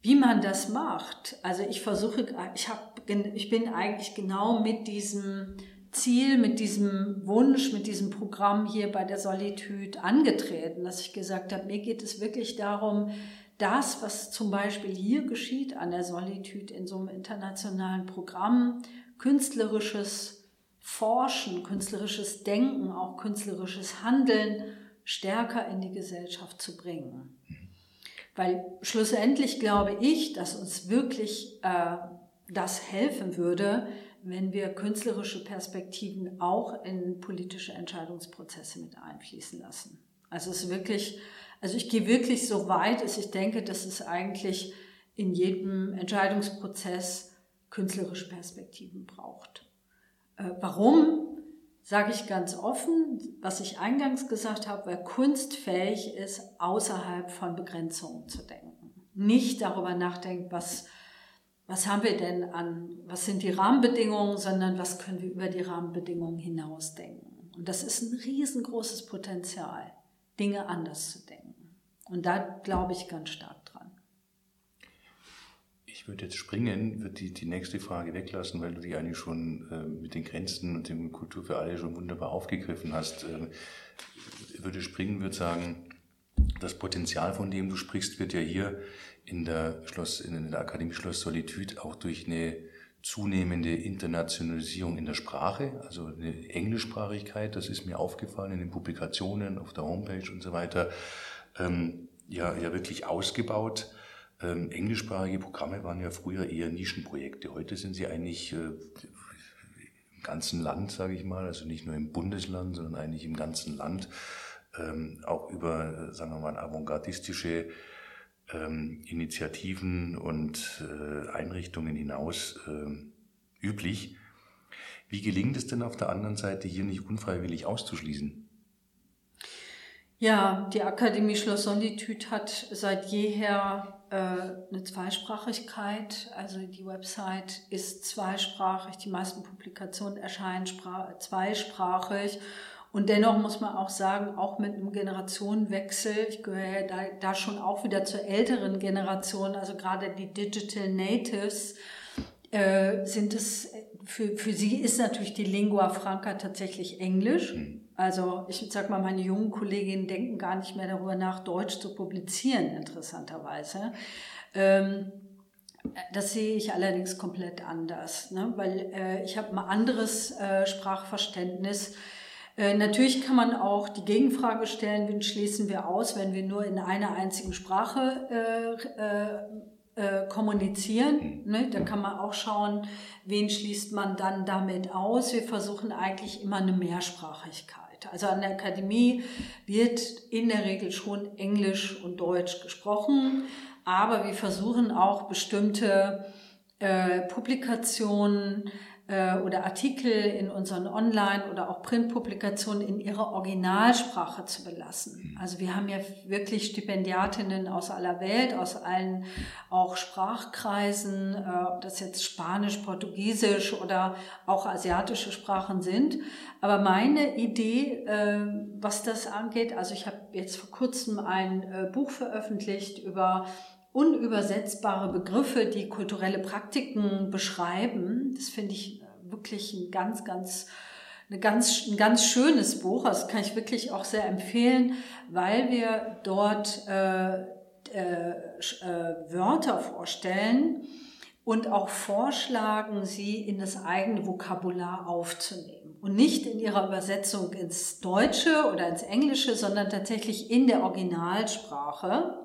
Wie man das macht, also ich versuche, ich, hab, ich bin eigentlich genau mit diesem Ziel, mit diesem Wunsch, mit diesem Programm hier bei der Solitude angetreten, dass ich gesagt habe, mir geht es wirklich darum, das, was zum Beispiel hier geschieht an der Solitude in so einem internationalen Programm, künstlerisches Forschen, künstlerisches Denken, auch künstlerisches Handeln stärker in die Gesellschaft zu bringen. Weil schlussendlich glaube ich, dass uns wirklich äh, das helfen würde, wenn wir künstlerische Perspektiven auch in politische Entscheidungsprozesse mit einfließen lassen. Also es ist wirklich, also ich gehe wirklich so weit, dass ich denke, dass es eigentlich in jedem Entscheidungsprozess künstlerische Perspektiven braucht. Äh, warum? Sage ich ganz offen, was ich eingangs gesagt habe, weil Kunst fähig ist, außerhalb von Begrenzungen zu denken. Nicht darüber nachdenkt, was, was haben wir denn an, was sind die Rahmenbedingungen, sondern was können wir über die Rahmenbedingungen hinaus denken. Und das ist ein riesengroßes Potenzial, Dinge anders zu denken. Und da glaube ich ganz stark ich würde jetzt springen, würde die, die nächste Frage weglassen, weil du die eigentlich schon äh, mit den Grenzen und dem Kultur für alle schon wunderbar aufgegriffen hast. Äh, würde springen, würde sagen, das Potenzial, von dem du sprichst, wird ja hier in der, Schloss, in der Akademie Schloss Solitude auch durch eine zunehmende Internationalisierung in der Sprache, also eine Englischsprachigkeit, das ist mir aufgefallen in den Publikationen, auf der Homepage und so weiter, ähm, ja, ja wirklich ausgebaut. Ähm, englischsprachige Programme waren ja früher eher Nischenprojekte. Heute sind sie eigentlich äh, im ganzen Land, sage ich mal, also nicht nur im Bundesland, sondern eigentlich im ganzen Land, ähm, auch über, äh, sagen wir mal, avantgardistische ähm, Initiativen und äh, Einrichtungen hinaus äh, üblich. Wie gelingt es denn auf der anderen Seite hier nicht unfreiwillig auszuschließen? Ja, die Akademie Schloss Solitude hat seit jeher äh, eine Zweisprachigkeit. Also die Website ist zweisprachig, die meisten Publikationen erscheinen zweisprachig. Und dennoch muss man auch sagen, auch mit einem Generationenwechsel, ich gehöre da, da schon auch wieder zur älteren Generation, also gerade die Digital Natives, äh, sind es, für, für sie ist natürlich die Lingua Franca tatsächlich Englisch. Mhm. Also ich sag mal, meine jungen Kolleginnen denken gar nicht mehr darüber nach, Deutsch zu publizieren, interessanterweise. Ähm, das sehe ich allerdings komplett anders, ne? weil äh, ich habe ein anderes äh, Sprachverständnis. Äh, natürlich kann man auch die Gegenfrage stellen, wen schließen wir aus, wenn wir nur in einer einzigen Sprache äh, äh, kommunizieren. Ne? Da kann man auch schauen, wen schließt man dann damit aus. Wir versuchen eigentlich immer eine Mehrsprachigkeit. Also an der Akademie wird in der Regel schon Englisch und Deutsch gesprochen, aber wir versuchen auch bestimmte äh, Publikationen äh, oder Artikel in unseren Online- oder auch Printpublikationen in ihrer Originalsprache zu belassen. Mhm. Also wir haben ja wirklich Stipendiatinnen aus aller Welt, aus allen auch Sprachkreisen, äh, ob das jetzt Spanisch, Portugiesisch oder auch asiatische Sprachen sind. Aber meine Idee, äh, was das angeht, also ich habe jetzt vor kurzem ein Buch veröffentlicht über unübersetzbare Begriffe, die kulturelle Praktiken beschreiben. Das finde ich wirklich ein ganz, ganz, eine ganz, ein ganz schönes Buch. Das kann ich wirklich auch sehr empfehlen, weil wir dort äh, äh, äh, Wörter vorstellen und auch vorschlagen, sie in das eigene Vokabular aufzunehmen. Und nicht in ihrer Übersetzung ins Deutsche oder ins Englische, sondern tatsächlich in der Originalsprache.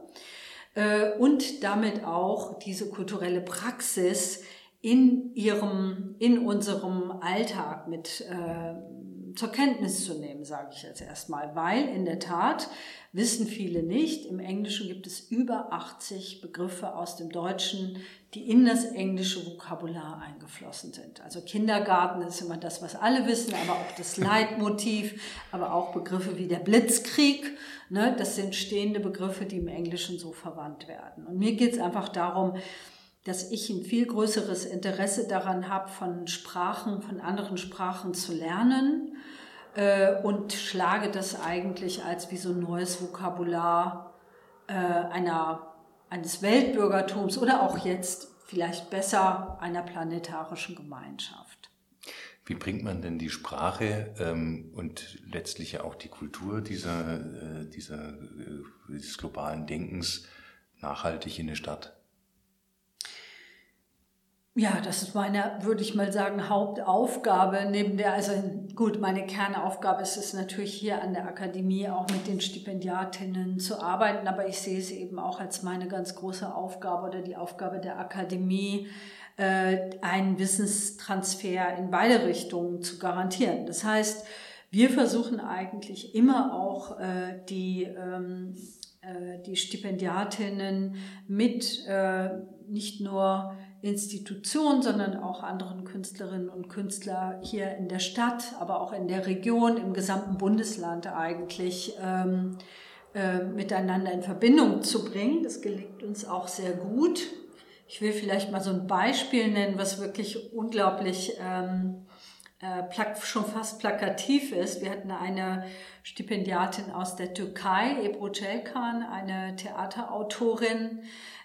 Äh, und damit auch diese kulturelle Praxis in ihrem, in unserem Alltag mit äh, zur Kenntnis zu nehmen, sage ich jetzt erstmal, weil in der Tat wissen viele nicht, im Englischen gibt es über 80 Begriffe aus dem Deutschen, die in das englische Vokabular eingeflossen sind. Also Kindergarten ist immer das, was alle wissen, aber auch das Leitmotiv, aber auch Begriffe wie der Blitzkrieg, ne, das sind stehende Begriffe, die im Englischen so verwandt werden. Und mir geht es einfach darum, dass ich ein viel größeres Interesse daran habe, von Sprachen, von anderen Sprachen zu lernen äh, und schlage das eigentlich als wie so ein neues Vokabular äh, einer, eines Weltbürgertums oder auch jetzt vielleicht besser einer planetarischen Gemeinschaft. Wie bringt man denn die Sprache ähm, und letztlich ja auch die Kultur dieser, äh, dieser, äh, dieses globalen Denkens nachhaltig in eine Stadt? Ja, das ist meine, würde ich mal sagen, Hauptaufgabe. Neben der, also gut, meine Kernaufgabe ist es natürlich hier an der Akademie auch mit den Stipendiatinnen zu arbeiten, aber ich sehe es eben auch als meine ganz große Aufgabe oder die Aufgabe der Akademie, äh, einen Wissenstransfer in beide Richtungen zu garantieren. Das heißt, wir versuchen eigentlich immer auch äh, die, ähm, äh, die Stipendiatinnen mit äh, nicht nur Institution, sondern auch anderen Künstlerinnen und Künstler hier in der Stadt, aber auch in der Region, im gesamten Bundesland eigentlich ähm, äh, miteinander in Verbindung zu bringen. Das gelingt uns auch sehr gut. Ich will vielleicht mal so ein Beispiel nennen, was wirklich unglaublich ähm, äh, schon fast plakativ ist. Wir hatten eine Stipendiatin aus der Türkei, Ebru Celkan, eine Theaterautorin,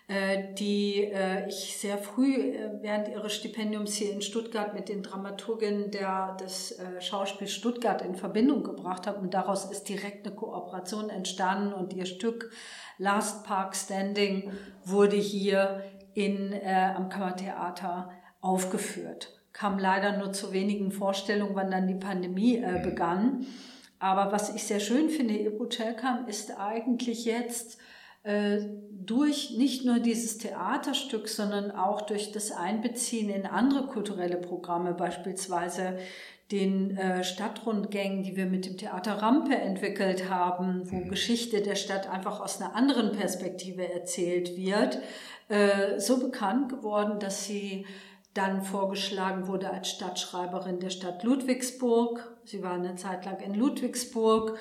die äh, ich sehr früh äh, während ihres Stipendiums hier in Stuttgart mit den Dramaturgen der, des Schauspiels Stuttgart in Verbindung gebracht habe. Und daraus ist direkt eine Kooperation entstanden und ihr Stück Last Park Standing wurde hier in, äh, am Kammertheater aufgeführt. Kam leider nur zu wenigen Vorstellungen, wann dann die Pandemie äh, begann. Aber was ich sehr schön finde, Ibu Celkam ist eigentlich jetzt äh, durch nicht nur dieses Theaterstück, sondern auch durch das Einbeziehen in andere kulturelle Programme, beispielsweise den äh, Stadtrundgängen, die wir mit dem Theater Rampe entwickelt haben, wo mhm. Geschichte der Stadt einfach aus einer anderen Perspektive erzählt wird, äh, so bekannt geworden, dass sie dann vorgeschlagen wurde als Stadtschreiberin der Stadt Ludwigsburg. Sie war eine Zeit lang in Ludwigsburg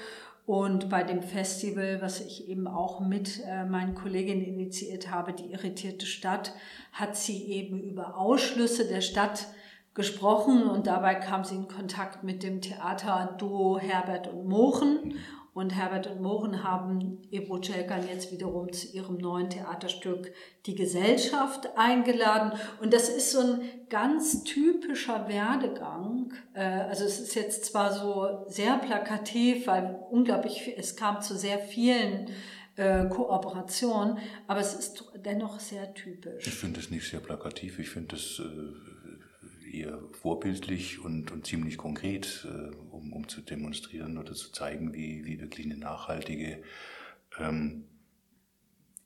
und bei dem Festival, was ich eben auch mit äh, meinen Kolleginnen initiiert habe, die irritierte Stadt, hat sie eben über Ausschlüsse der Stadt gesprochen. Und dabei kam sie in Kontakt mit dem Theaterduo Herbert und Mochen und Herbert und Mohren haben Ebro Celkan jetzt wiederum zu ihrem neuen Theaterstück Die Gesellschaft eingeladen. Und das ist so ein ganz typischer Werdegang. Äh, also es ist jetzt zwar so sehr plakativ, weil unglaublich, es kam zu sehr vielen äh, Kooperationen, aber es ist dennoch sehr typisch. Ich finde es nicht sehr plakativ. Ich finde es äh, eher vorbildlich und, und ziemlich konkret, äh, um, um zu demonstrieren oder zu zeigen, wie, wie wirklich eine nachhaltige ähm,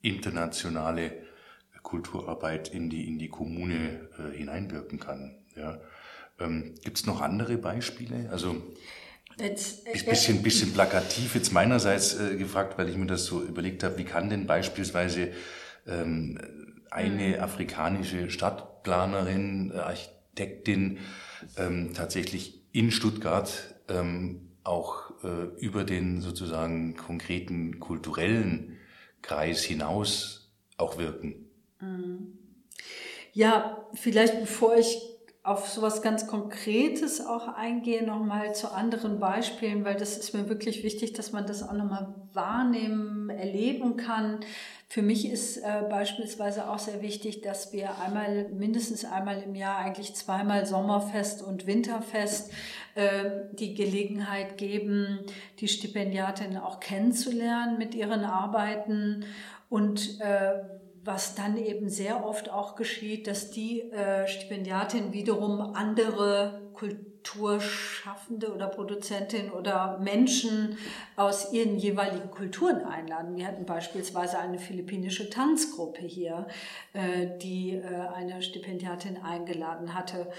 internationale Kulturarbeit in die, in die Kommune äh, hineinwirken kann. Ja. Ähm, Gibt es noch andere Beispiele? Also Jetzt, äh, bisschen, bisschen plakativ jetzt meinerseits äh, gefragt, weil ich mir das so überlegt habe, wie kann denn beispielsweise ähm, eine mhm. afrikanische Stadtplanerin, äh, Architektin ähm, tatsächlich in Stuttgart ähm, auch äh, über den sozusagen konkreten kulturellen Kreis hinaus auch wirken. Mhm. Ja, vielleicht bevor ich auf sowas ganz Konkretes auch eingehe, nochmal zu anderen Beispielen, weil das ist mir wirklich wichtig, dass man das auch nochmal wahrnehmen, erleben kann. Für mich ist äh, beispielsweise auch sehr wichtig, dass wir einmal, mindestens einmal im Jahr, eigentlich zweimal Sommerfest und Winterfest äh, die Gelegenheit geben, die Stipendiatinnen auch kennenzulernen mit ihren Arbeiten und äh, was dann eben sehr oft auch geschieht, dass die äh, Stipendiatin wiederum andere Kulturschaffende oder Produzentin oder Menschen aus ihren jeweiligen Kulturen einladen. Wir hatten beispielsweise eine philippinische Tanzgruppe hier, äh, die äh, eine Stipendiatin eingeladen hatte.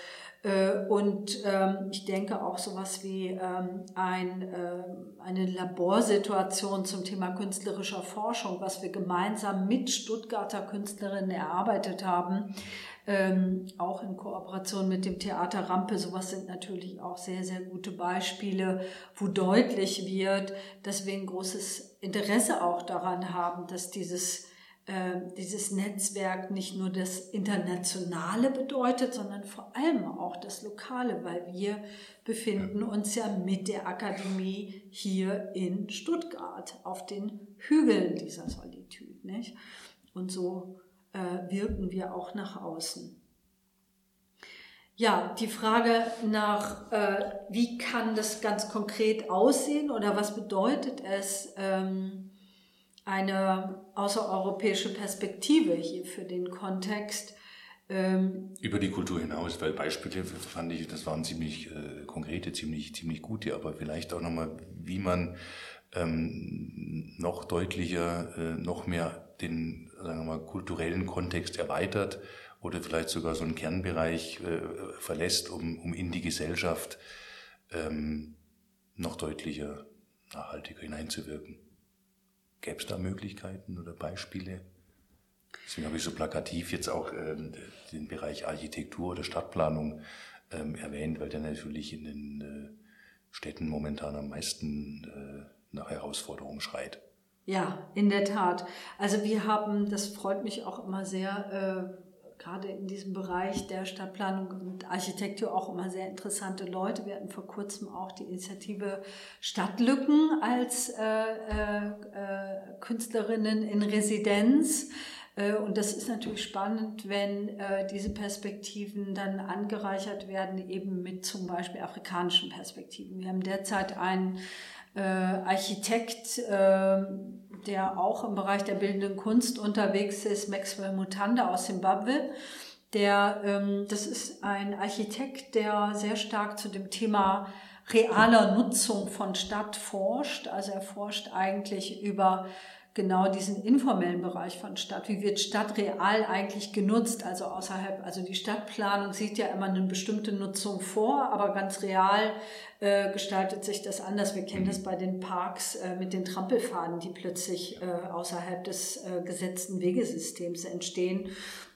Äh, und ähm, ich denke auch sowas wie ähm, ein, äh, eine Laborsituation zum Thema künstlerischer Forschung, was wir gemeinsam mit Stuttgarter Künstlerinnen erarbeitet haben, ähm, auch in Kooperation mit dem Theater Rampe. Sowas sind natürlich auch sehr, sehr gute Beispiele, wo deutlich wird, dass wir ein großes Interesse auch daran haben, dass dieses dieses Netzwerk nicht nur das Internationale bedeutet, sondern vor allem auch das Lokale, weil wir befinden uns ja mit der Akademie hier in Stuttgart auf den Hügeln dieser Solitude. Nicht? Und so äh, wirken wir auch nach außen. Ja, die Frage nach, äh, wie kann das ganz konkret aussehen oder was bedeutet es, ähm, eine außereuropäische Perspektive hier für den Kontext. Ähm, Über die Kultur hinaus, weil Beispiele fand ich, das waren ziemlich äh, konkrete, ziemlich, ziemlich gute, aber vielleicht auch nochmal, wie man ähm, noch deutlicher, äh, noch mehr den, sagen wir mal, kulturellen Kontext erweitert oder vielleicht sogar so einen Kernbereich äh, verlässt, um, um in die Gesellschaft ähm, noch deutlicher, nachhaltiger hineinzuwirken. Gäbe es da Möglichkeiten oder Beispiele? Deswegen habe ich so plakativ jetzt auch ähm, den Bereich Architektur oder Stadtplanung ähm, erwähnt, weil der natürlich in den äh, Städten momentan am meisten äh, nach Herausforderungen schreit. Ja, in der Tat. Also wir haben, das freut mich auch immer sehr, äh, gerade in diesem Bereich der Stadtplanung und Architektur auch immer sehr interessante Leute. Wir hatten vor kurzem auch die Initiative Stadtlücken als äh, äh, äh, Künstlerinnen in Residenz. Äh, und das ist natürlich spannend, wenn äh, diese Perspektiven dann angereichert werden, eben mit zum Beispiel afrikanischen Perspektiven. Wir haben derzeit einen äh, Architekt, äh, der auch im Bereich der bildenden Kunst unterwegs ist, Maxwell Mutanda aus Zimbabwe. Der, ähm, das ist ein Architekt, der sehr stark zu dem Thema realer Nutzung von Stadt forscht. Also er forscht eigentlich über genau diesen informellen Bereich von Stadt. Wie wird Stadt real eigentlich genutzt? Also außerhalb, also die Stadtplanung sieht ja immer eine bestimmte Nutzung vor, aber ganz real äh, gestaltet sich das anders. Wir kennen das bei den Parks äh, mit den Trampelfaden, die plötzlich äh, außerhalb des äh, gesetzten Wegesystems entstehen.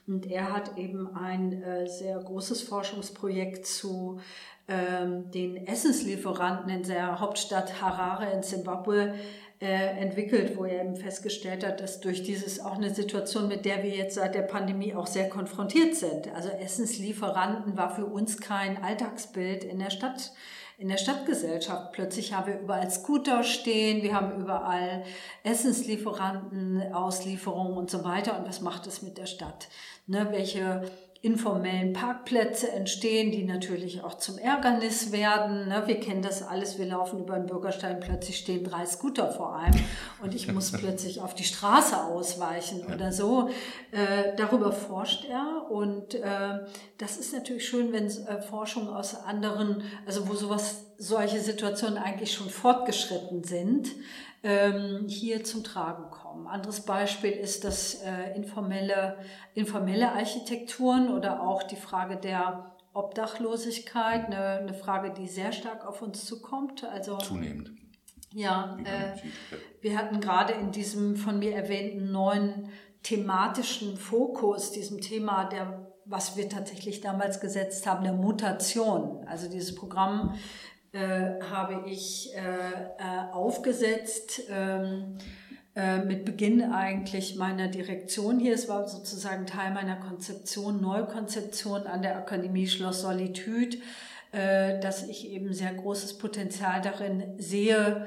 Und er hat eben ein äh, sehr großes Forschungsprojekt zu ähm, den Essenslieferanten in der Hauptstadt Harare in Zimbabwe äh, entwickelt, wo er eben festgestellt hat, dass durch dieses auch eine Situation, mit der wir jetzt seit der Pandemie auch sehr konfrontiert sind. Also Essenslieferanten war für uns kein Alltagsbild in der Stadt in der Stadtgesellschaft. Plötzlich haben wir überall Scooter stehen, wir haben überall Essenslieferanten, Auslieferungen und so weiter. Und was macht es mit der Stadt? Ne, welche informellen Parkplätze entstehen, die natürlich auch zum Ärgernis werden. Ne? Wir kennen das alles, wir laufen über den Bürgersteig, plötzlich stehen drei Scooter vor einem und ich muss plötzlich auf die Straße ausweichen oder so. Äh, darüber forscht er und äh, das ist natürlich schön, wenn äh, Forschung aus anderen, also wo sowas, solche Situationen eigentlich schon fortgeschritten sind, ähm, hier zum Tragen kommen. Anderes Beispiel ist das äh, informelle, informelle Architekturen oder auch die Frage der Obdachlosigkeit, eine, eine Frage, die sehr stark auf uns zukommt. Also Zunehmend. Ja, äh, wir hatten gerade in diesem von mir erwähnten neuen thematischen Fokus, diesem Thema der, was wir tatsächlich damals gesetzt haben, der Mutation. Also dieses Programm äh, habe ich äh, äh, aufgesetzt. Ähm, äh, mit Beginn eigentlich meiner Direktion hier. Es war sozusagen Teil meiner Konzeption, Neukonzeption an der Akademie Schloss Solitude, dass ich eben sehr großes Potenzial darin sehe,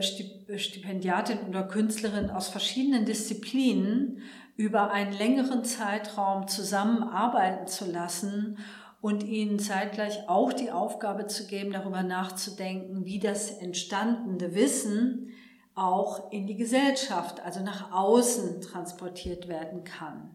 Stipendiatin oder Künstlerin aus verschiedenen Disziplinen über einen längeren Zeitraum zusammenarbeiten zu lassen und ihnen zeitgleich auch die Aufgabe zu geben, darüber nachzudenken, wie das entstandene Wissen auch in die Gesellschaft, also nach außen transportiert werden kann.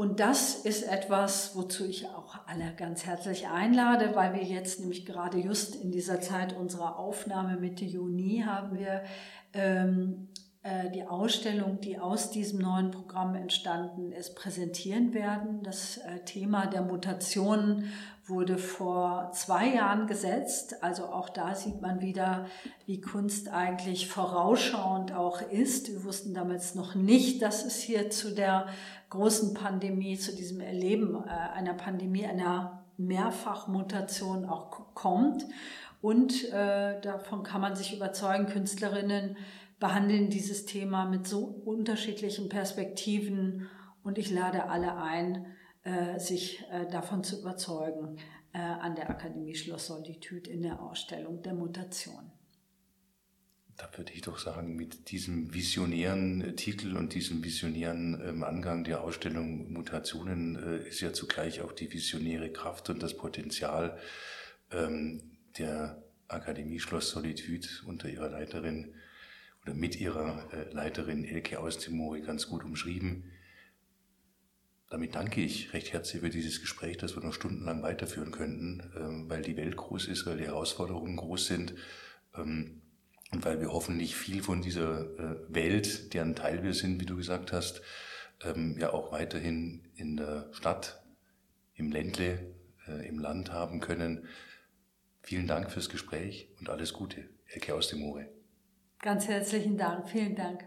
Und das ist etwas, wozu ich auch alle ganz herzlich einlade, weil wir jetzt nämlich gerade just in dieser Zeit unserer Aufnahme Mitte Juni haben wir ähm, äh, die Ausstellung, die aus diesem neuen Programm entstanden ist, präsentieren werden. Das äh, Thema der Mutationen wurde vor zwei Jahren gesetzt. Also auch da sieht man wieder, wie Kunst eigentlich vorausschauend auch ist. Wir wussten damals noch nicht, dass es hier zu der großen Pandemie, zu diesem Erleben äh, einer Pandemie, einer Mehrfachmutation auch kommt. Und äh, davon kann man sich überzeugen, Künstlerinnen behandeln dieses Thema mit so unterschiedlichen Perspektiven und ich lade alle ein, äh, sich äh, davon zu überzeugen äh, an der Akademie Schloss Solitude in der Ausstellung der Mutation. Da würde ich doch sagen, mit diesem visionären Titel und diesem visionären ähm, Angang der Ausstellung Mutationen ist ja zugleich auch die visionäre Kraft und das Potenzial ähm, der Akademie Schloss Solitude unter ihrer Leiterin oder mit ihrer äh, Leiterin Elke Austimori ganz gut umschrieben. Damit danke ich recht herzlich für dieses Gespräch, das wir noch stundenlang weiterführen könnten, ähm, weil die Welt groß ist, weil die Herausforderungen groß sind ähm, und weil wir hoffentlich viel von dieser äh, Welt, deren Teil wir sind, wie du gesagt hast, ähm, ja auch weiterhin in der Stadt, im Ländle, äh, im Land haben können. Vielen Dank fürs Gespräch und alles Gute. Elke aus dem Moore. Ganz herzlichen Dank. Vielen Dank.